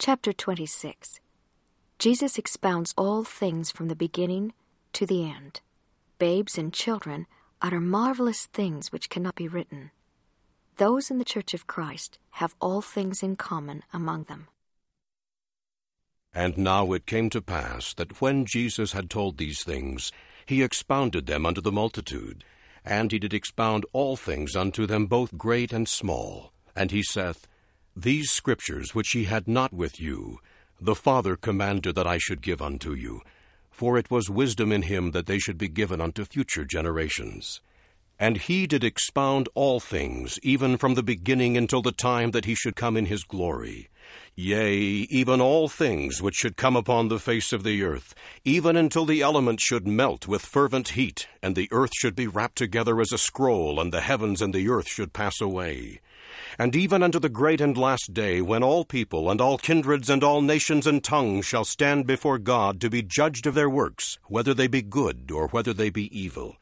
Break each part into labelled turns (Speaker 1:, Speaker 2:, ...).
Speaker 1: Chapter 26 Jesus expounds all things from the beginning to the end. Babes and children utter marvelous things which cannot be written. Those in the Church of Christ have all things in common among them.
Speaker 2: And now it came to pass that when Jesus had told these things, he expounded them unto the multitude, and he did expound all things unto them both great and small. And he saith, These scriptures which ye had not with you, the Father commanded that I should give unto you, for it was wisdom in him that they should be given unto future generations. And he did expound all things, even from the beginning until the time that he should come in his glory. Yea, even all things which should come upon the face of the earth, even until the elements should melt with fervent heat, and the earth should be wrapped together as a scroll, and the heavens and the earth should pass away. And even unto the great and last day, when all people, and all kindreds, and all nations and tongues shall stand before God to be judged of their works, whether they be good or whether they be evil.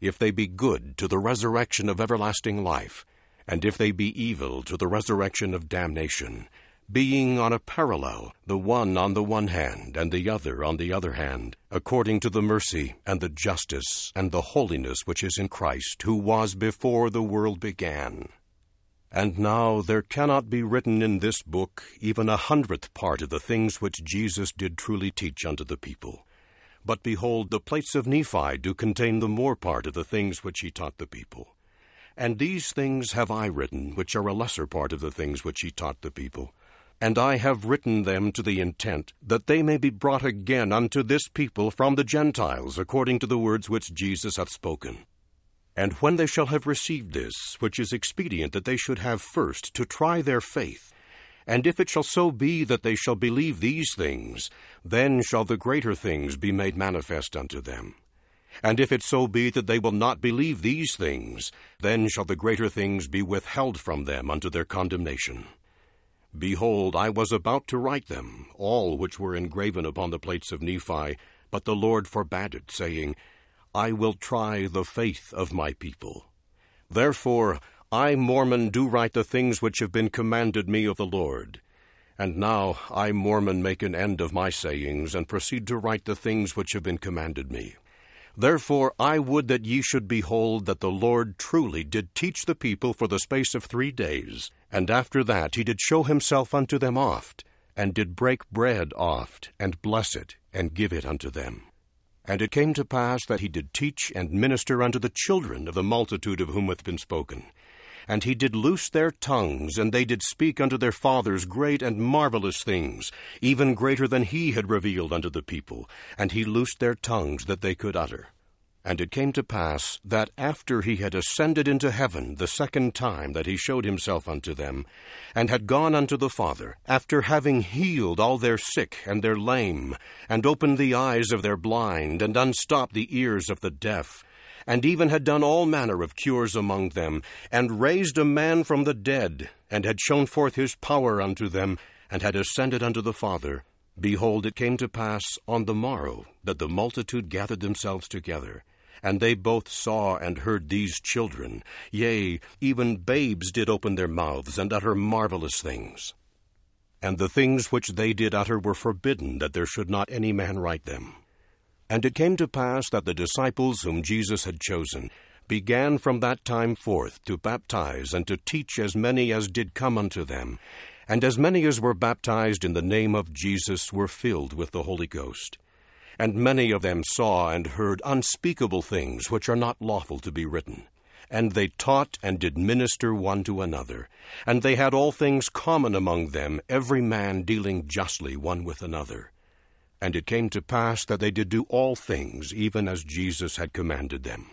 Speaker 2: If they be good, to the resurrection of everlasting life, and if they be evil, to the resurrection of damnation being on a parallel, the one on the one hand, and the other on the other hand, according to the mercy and the justice and the holiness which is in Christ, who was before the world began. And now there cannot be written in this book even a hundredth part of the things which Jesus did truly teach unto the people. But behold, the plates of Nephi do contain the more part of the things which he taught the people. And these things have I written, which are a lesser part of the things which he taught the people and I have written them to the intent that they may be brought again unto this people from the Gentiles, according to the words which Jesus hath spoken. And when they shall have received this, which is expedient that they should have first, to try their faith, and if it shall so be that they shall believe these things, then shall the greater things be made manifest unto them. And if it so be that they will not believe these things, then shall the greater things be withheld from them unto their condemnation. Behold, I was about to write them, all which were engraven upon the plates of Nephi, but the Lord forbade it, saying, I will try the faith of my people. Therefore, I, Mormon, do write the things which have been commanded me of the Lord. And now I, Mormon, make an end of my sayings, and proceed to write the things which have been commanded me. Therefore I would that ye should behold that the Lord truly did teach the people for the space of three days, and after that he did show himself unto them oft, and did break bread oft, and bless it, and give it unto them. And it came to pass that he did teach and minister unto the children of the multitude of whom hath been spoken. And he did loose their tongues, and they did speak unto their fathers great and marvelous things, even greater than he had revealed unto the people. And he loosed their tongues that they could utter. And it came to pass that after he had ascended into heaven the second time that he showed himself unto them, and had gone unto the Father, after having healed all their sick and their lame, and opened the eyes of their blind, and unstopped the ears of the deaf, and even had done all manner of cures among them, and raised a man from the dead, and had shown forth his power unto them, and had ascended unto the Father, behold, it came to pass on the morrow that the multitude gathered themselves together and they both saw and heard these children, yea, even babes did open their mouths and utter marvelous things. And the things which they did utter were forbidden, that there should not any man write them. And it came to pass that the disciples whom Jesus had chosen began from that time forth to baptize and to teach as many as did come unto them. And as many as were baptized in the name of Jesus were filled with the Holy Ghost. And many of them saw and heard unspeakable things which are not lawful to be written. And they taught and did minister one to another. And they had all things common among them, every man dealing justly one with another. And it came to pass that they did do all things even as Jesus had commanded them.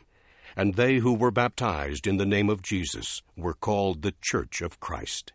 Speaker 2: And they who were baptized in the name of Jesus were called the Church of Christ.